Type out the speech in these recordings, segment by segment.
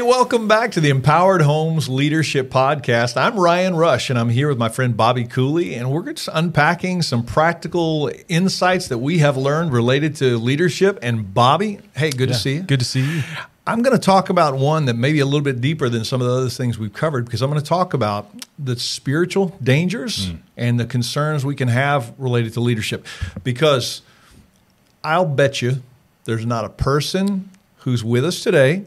Hey, welcome back to the Empowered Homes Leadership Podcast. I'm Ryan Rush, and I'm here with my friend Bobby Cooley, and we're just unpacking some practical insights that we have learned related to leadership. And Bobby, hey, good Yeah, to see you. Good to see you. I'm going to talk about one that may be a little bit deeper than some of the other things we've covered because I'm going to talk about the spiritual dangers hmm. and the concerns we can have related to leadership. Because I'll bet you there's not a person who's with us today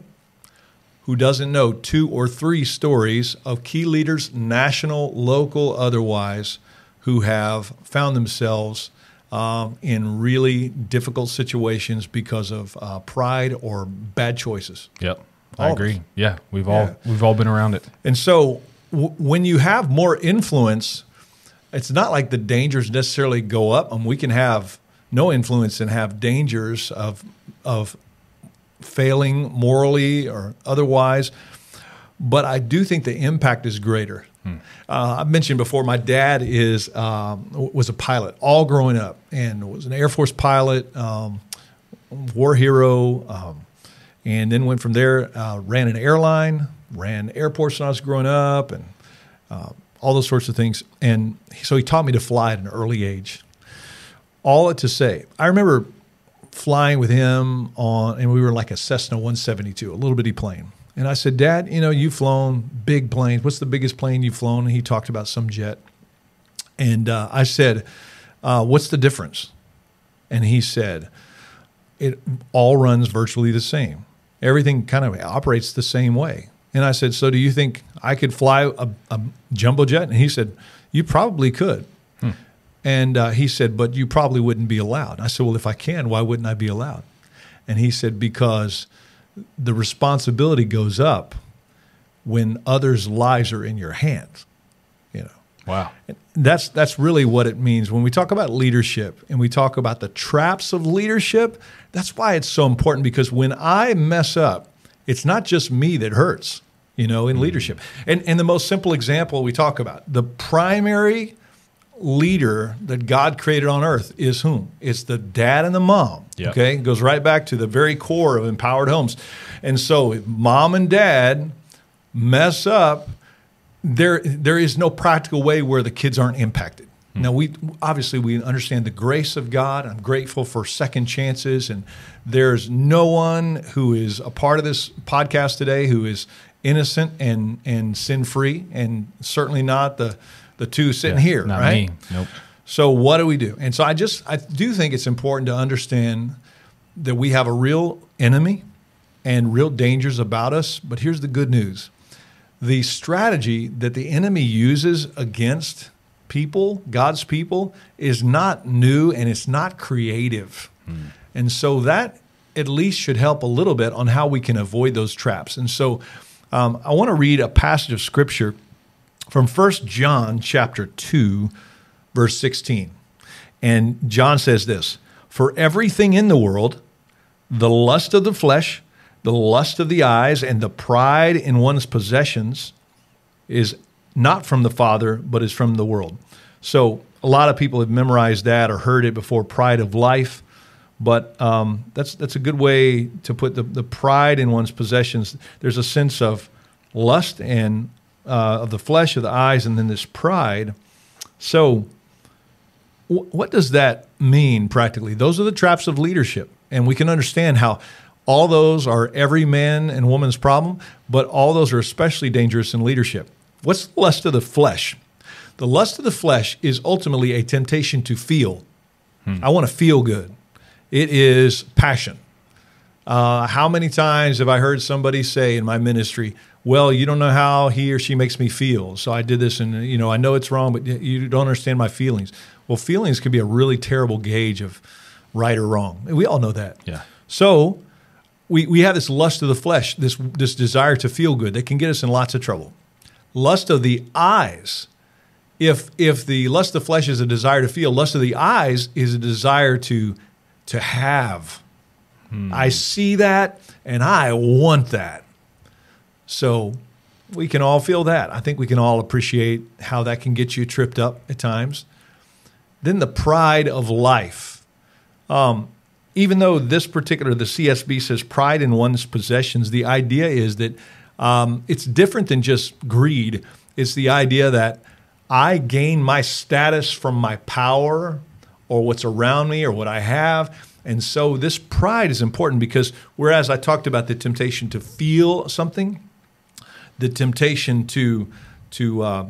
who doesn't know two or three stories of key leaders, national, local, otherwise, who have found themselves um, in really difficult situations because of uh, pride or bad choices. Yep. All I agree. Yeah, we've Yeah. all we've all been around it. And so w- when you have more influence, it's not like the dangers necessarily go up. And we can have no influence and have dangers of of failing morally or otherwise. But I do think the impact is greater. Uh, I mentioned before, my dad is um, was a pilot all growing up, and was an Air Force pilot, um, war hero, um, and then went from there. Uh, ran an airline, ran airports when I was growing up, and uh, all those sorts of things. And so he taught me to fly at an early age. All it to say, I remember flying with him on, and we were like a Cessna 172, a little bitty plane. And I said, Dad, you know, you've flown big planes. What's the biggest plane you've flown? And he talked about some jet. And uh, I said, uh, What's the difference? And he said, It all runs virtually the same. Everything kind of operates the same way. And I said, So do you think I could fly a, a jumbo jet? And he said, You probably could. And uh, he said, But you probably wouldn't be allowed. I said, Well, if I can, why wouldn't I be allowed? And he said, Because the responsibility goes up when others' lives are in your hands. You know, Wow. that's that's really what it means when we talk about leadership and we talk about the traps of leadership. That's why it's so important because when I mess up, it's not just me that hurts, you know, in leadership. And and the most simple example we talk about, the primary leader that God created on earth is whom? It's the dad and the mom. Yep. Okay? It goes right back to the very core of empowered homes. And so if mom and dad mess up, there there is no practical way where the kids aren't impacted. Hmm. Now we obviously we understand the grace of God. I'm grateful for second chances, and there's no one who is a part of this podcast today who is innocent and and sin free, and certainly not the the two sitting here, Not right? me. Nope. So what do we do? And so I just I do think it's important to understand that we have a real enemy and real dangers about us. But here's the good news. The strategy that the enemy uses against people, God's people, is not new and it's not creative. And so that at least should help a little bit on how we can avoid those traps. And so um, I want to read a passage of scripture from 1 John chapter 2 verse 16. And John says this, "For everything in the world, the lust of the flesh, the lust of the eyes and the pride in one's possessions is not from the Father, but is from the world." So a lot of people have memorized that or heard it before pride of life. But um, that's that's a good way to put the, the pride in one's possessions. There's a sense of lust and uh, of the flesh, of the eyes, and then this pride. So, wh- what does that mean practically? Those are the traps of leadership, and we can understand how all those are every man and woman's problem, but all those are especially dangerous in leadership. What's the lust of the flesh? The lust of the flesh is ultimately a temptation to feel. I want to feel good. It is passion. Uh, how many times have I heard somebody say in my ministry, "Well, you don't know how he or she makes me feel, so I did this, and you know I know it's wrong, but you don't understand my feelings." Well, feelings can be a really terrible gauge of right or wrong. We all know that. Yeah. So we we have this lust of the flesh, this this desire to feel good that can get us in lots of trouble. Lust of the eyes. If if the lust of the flesh is a desire to feel, lust of the eyes is a desire to to have. I see that and I want that. So we can all feel that. I think we can all appreciate how that can get you tripped up at times. Then the pride of life. Um, even though this particular, the CSB says pride in one's possessions, the idea is that Um, it's different than just greed. It's the idea that I gain my status from my power or what's around me or what I have. And so this pride is important because whereas I talked about the temptation to feel something, the temptation to to uh,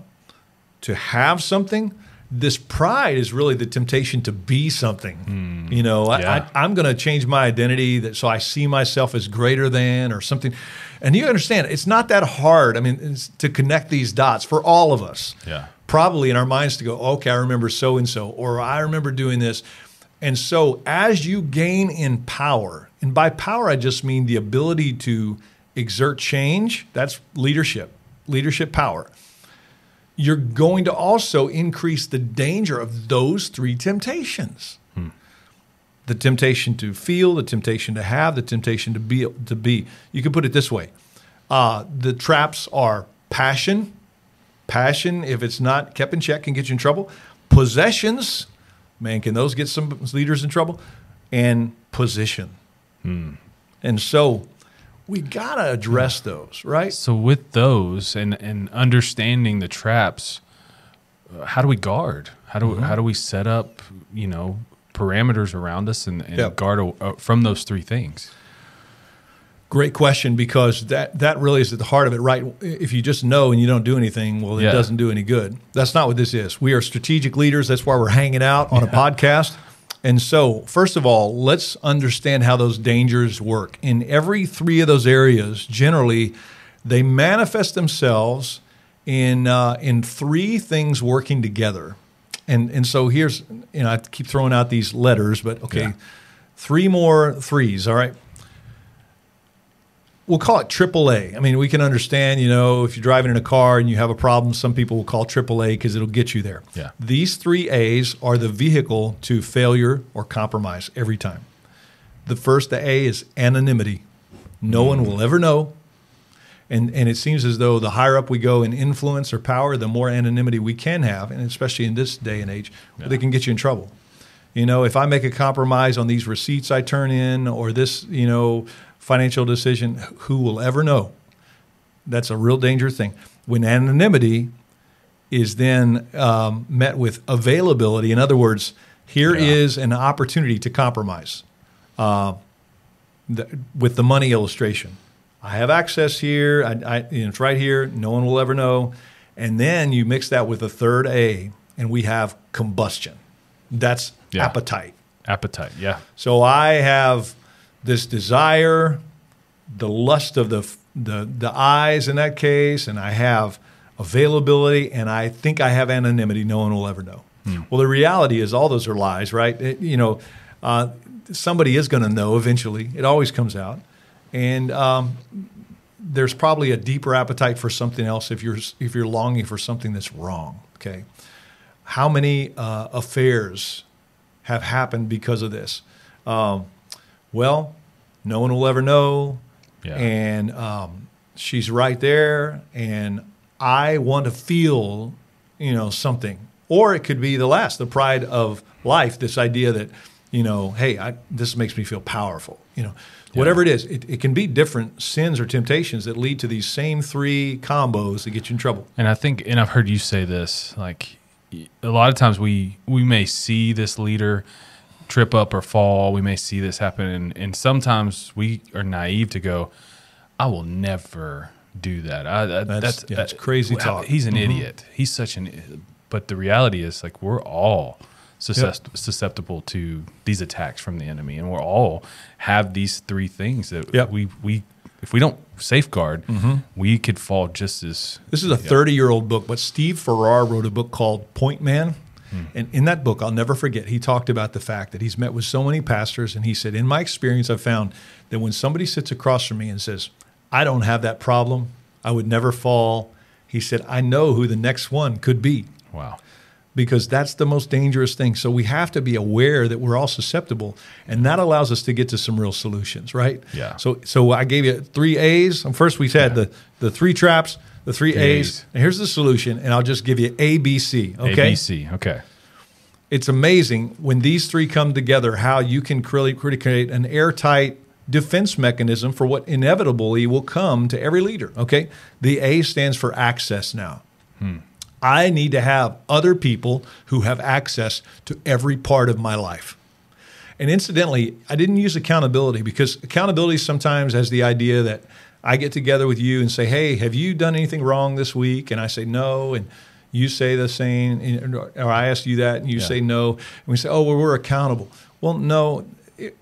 to have something, this pride is really the temptation to be something. You know, Yeah. I, I'm going to change my identity that so I see myself as greater than or something. And you understand, it's not that hard. I mean, it's to connect these dots for all of us. Yeah. Probably in our minds to go, okay, I remember so and so, or I remember doing this. And so as you gain in power, and by power, I just mean the ability to exert change, that's leadership, leadership power. You're going to also increase the danger of those three temptations. The temptation to feel the temptation to have the temptation to be to be. You can put it this way. Uh, the traps are passion passion if it's not kept in check can get you in trouble. Possessions man can those get some leaders in trouble and position and so we got to address those right So with those and and understanding the traps, uh, how do we guard? How do how do we set up you know parameters around us and, and Yep. guard uh, from those three things? Great question because that that really is at the heart of it, right? If you just know and you don't do anything, well, it Yeah. doesn't do any good. That's not what this is. We are strategic leaders. That's why we're hanging out on a podcast. And so, first of all, let's understand how those dangers work. In every three of those areas, generally, they manifest themselves in uh, in three things working together. And and so here's you know I keep throwing out these letters, but okay, Yeah. three more threes. All right we'll call it AAA. I mean, we can understand, you know, if you're driving in a car and you have a problem, some people will call AAA because it'll get you there. Yeah. These three A's are the vehicle to failure or compromise every time. The first, the A, is anonymity. No one will ever know. And, and it seems as though the higher up we go in influence or power, the more anonymity we can have, and especially in this day and age, they can get you in trouble. You know, if I make a compromise on these receipts I turn in or this, you know, financial decision, who will ever know? That's a real dangerous thing. When anonymity is then um, met with availability, in other words, here is Yeah. an opportunity to compromise uh, the, with the money illustration. I have access here. I, I, you know, it's right here. No one will ever know. And then you mix that with a third A, and we have combustion. That's Yeah. appetite. Appetite, yeah, So I have this desire, the lust of the the the eyes in that case, and I have availability, and I think I have anonymity. No one will ever know. Well, the reality is, all those are lies, right? It- you know, uh, somebody is going to know eventually. It always comes out, and um, there's probably a deeper appetite for something else if you're if you're longing for something that's wrong. Okay, how many uh, affairs have happened because of this? Um, well, no one will ever know, Yeah. and um, she's right there, and I want to feel, you know, something, or it could be the last, the pride of life. This idea that, you know, hey, I, this makes me feel powerful. You know, whatever it is, it, it can be different sins or temptations that lead to these same three combos that get you in trouble. And I think, and I've heard you say this, like a lot of times we we may see this leader trip up or fall. We may see this happen, and, and sometimes we are naive to go, "I will never do that." I, I, That's- that's yeah, it's crazy well, talk. He's an Mhm. idiot. He's such an. But the reality is, like we're all suscept- susceptible to these attacks from the enemy, and we're all have these three things that Yep. we we if we don't safeguard, we could fall just as This is a 30 year old book, but Steve Farrar wrote a book called Point Man. Hmm. And in that book, I'll never forget, he talked about the fact that he's met with so many pastors. And he said, In my experience, I've found that when somebody sits across from me and says, I don't have that problem, I would never fall, he said, I know who the next one could be wow. because that's the most dangerous thing. So we have to be aware that we're all susceptible, and that allows us to get to some real solutions, right? Yeah. So so I gave you three A's. First we said Yeah. the the three traps, the three A's. And here's the solution, and I'll just give you A, B, C. Okay. ABC. Okay. It's amazing when these three come together how you can really create an airtight defense mechanism for what inevitably will come to every leader. Okay. The A stands for access now. Hmm. I need to have other people who have access to every part of my life. And incidentally, I didn't use accountability because accountability sometimes has the idea that I get together with you and say, Hey, have you done anything wrong this week? And I say, No. And you say the same, or I ask you that and you Yeah. say no. And we say, Oh, well, we're accountable. Well, no,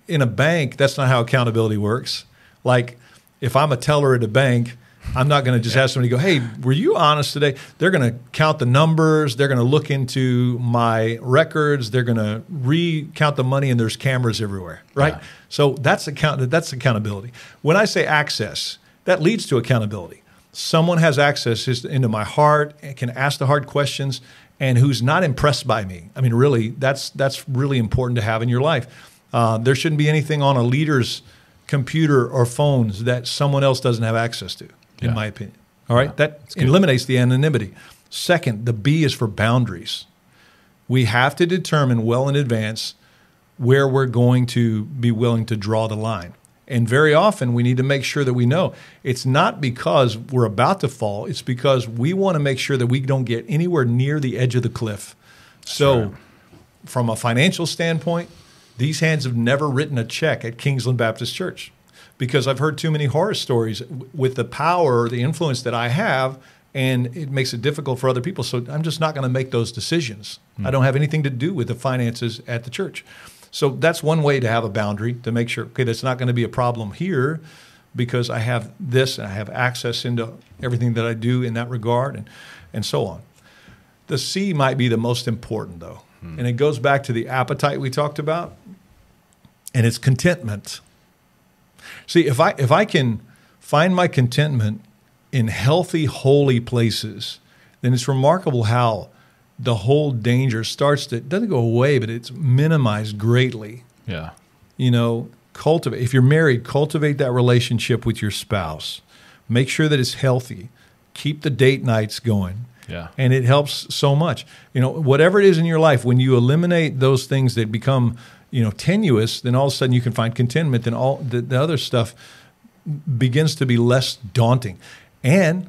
in a bank, that's not how accountability works. Like, if I'm a teller at a bank, I'm not going to just have somebody go, "Hey, were you honest today?" They're going to count the numbers. They're going to look into my records. They're going to recount the money, and there's cameras everywhere, right? Yeah. So that's account. That's accountability. When I say access, that leads to accountability. Someone has access into my heart and can ask the hard questions, and who's not impressed by me. I mean, really, that's that's really important to have in your life. Uh, there shouldn't be anything on a leader's computer or phones that someone else doesn't have access to, in Yeah. my opinion. All right, Yeah, that eliminates the anonymity. Second, the B is for boundaries. We have to determine well in advance where we're going to be willing to draw the line. And very often we need to make sure that we know it's not because we're about to fall, it's because we want to make sure that we don't get anywhere near the edge of the cliff. So, from a financial standpoint, these hands have never written a check at Kingsland Baptist Church because I've heard too many horror stories with the power the influence that I have, and it makes it difficult for other people. So I'm just not going to make those decisions. Hmm. I don't have anything to do with the finances at the church. So that's one way to have a boundary to make sure, okay, that's not going to be a problem here because I have this and I have access into everything that I do in that regard and, and so on. The C might be the most important, though. Hmm. And it goes back to the appetite we talked about, and it's contentment. See, if I if I can find my contentment in healthy, holy places, then it's remarkable how the whole danger starts to doesn't go away, but it's minimized greatly. Yeah. You know, cultivate if you're married, cultivate that relationship with your spouse. Make sure that it's healthy. Keep the date nights going Yeah. and it helps so much. You know, whatever it is in your life, when you eliminate those things that become, you know, tenuous, then all of a sudden you can find contentment. Then all the, the other stuff begins to be less daunting. And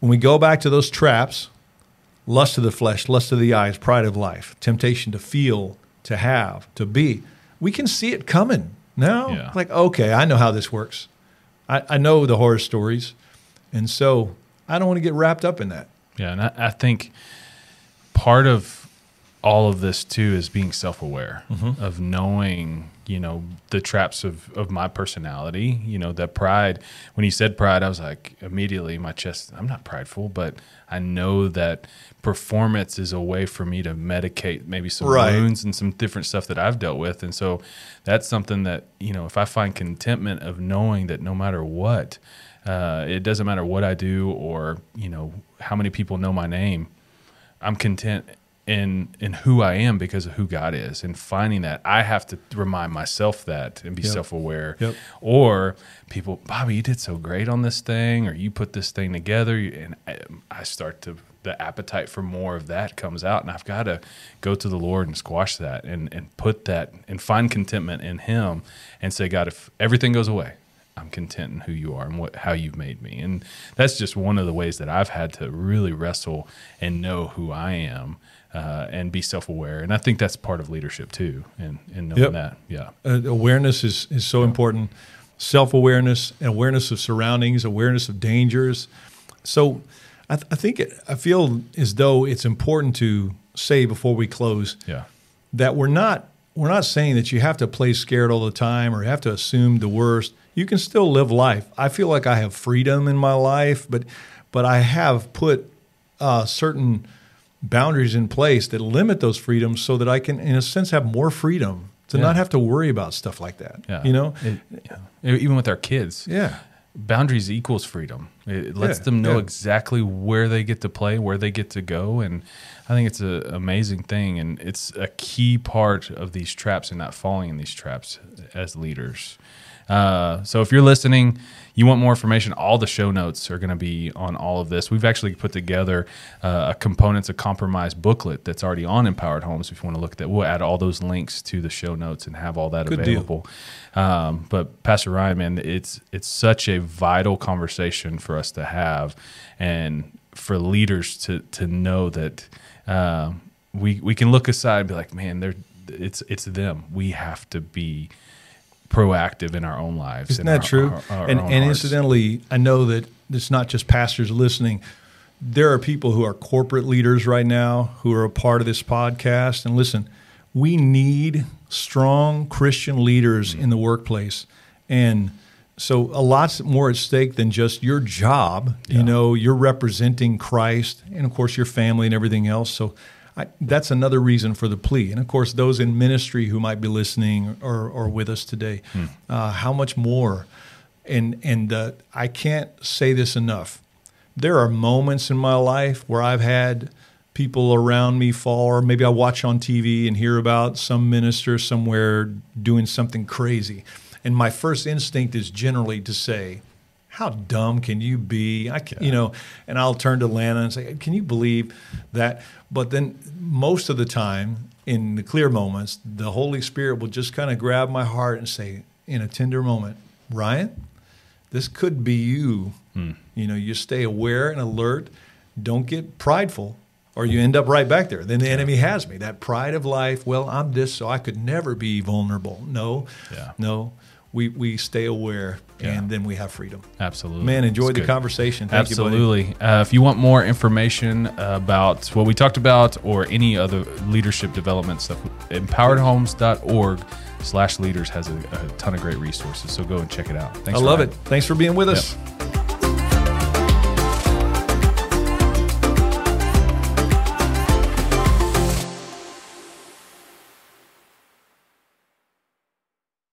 when we go back to those traps, lust of the flesh, lust of the eyes, pride of life, temptation to feel, to have, to be, we can see it coming now. Yeah. Like, okay, I know how this works. I, I know the horror stories. And so I don't want to get wrapped up in that. Yeah, and I, I think part of all of this too is being self-aware mm-hmm. of knowing, you know, the traps of of my personality. You know, that pride. When he said pride, I was like immediately my chest. I'm not prideful, but I know that performance is a way for me to medicate maybe some Right. wounds and some different stuff that I've dealt with, and so that's something that you know, if I find contentment of knowing that no matter what. Uh, it doesn't matter what I do or you know how many people know my name. I'm content in in who I am because of who God is, and finding that I have to remind myself that and be Yep. self aware. Yep. Or people, Bobby, you did so great on this thing, or you put this thing together, and I, I start to the appetite for more of that comes out, and I've got to go to the Lord and squash that, and and put that and find contentment in Him, and say, God, if everything goes away. I'm content in who you are and what how you've made me. And that's just one of the ways that I've had to really wrestle and know who I am uh, and be self aware. And I think that's part of leadership too, and, and knowing Yep. that. Yeah. uh, awareness is, is so important self awareness and awareness of surroundings awareness of dangers so I, th- I think it, i feel as though it's important to say before we close Yeah. that we're not we're not saying that you have to play scared all the time or you have to assume the worst you can still live life i feel like i have freedom in my life but but i have put uh, certain boundaries in place that limit those freedoms so that i can in a sense have more freedom to Yeah. not have to worry about stuff like that Yeah. you know It- yeah. Even with our kids. yeah boundaries equals freedom. It lets them know exactly where they get to play, where they get to go, and I think it's an amazing thing, and it's a key part of these traps and not falling in these traps as leaders. Uh, so if you're listening, you want more information, all the show notes are going to be on all of this. We've actually put together uh, a components of compromise booklet that's already on Empowered Homes. If you want to look at that, we'll add all those links to the show notes and have all that Good available. Um, but Pastor Ryan, man, it's it's such a vital conversation for us to have, and for leaders to to know that uh, we we can look aside and be like, man, they're it's it's them. We have to be proactive in our own lives. Isn't that our- true? our- our and and incidentally, I know that it's not just pastors listening. There are people who are corporate leaders right now who are a part of this podcast. And listen, we need strong Christian leaders mm. in the workplace. And so a lot's more at stake than just your job. You know, you're representing Christ and of course your family and everything else. So I, that's another reason for the plea. And of course, those in ministry who might be listening or, or with us today, uh, how much more? And and uh, I can't say this enough. There are moments in my life where I've had people around me fall, or maybe I watch on TV and hear about some minister somewhere doing something crazy, and my first instinct is generally to say, how dumb can you be? I can, you know, and I'll turn to Lana and say, can you believe that? But then most of the time, in the clear moments, the Holy Spirit will just kind of grab my heart and say, in a tender moment, Ryan, this could be you. Hmm. You know, you stay aware and alert. Don't get prideful, or you end up right back there. Then the enemy has me. That pride of life. Well, I'm this, so I could never be vulnerable. No, Yeah. no. We we stay aware, Yeah. and then we have freedom. Absolutely. Man, enjoy the good. conversation. Thank you. Absolutely. uh, if you want more information about what we talked about or any other leadership development stuff, empoweredhomes.org slash leaders has a, a ton of great resources. So go and check it out. Thanks I love it. Thanks for being with us. Yep.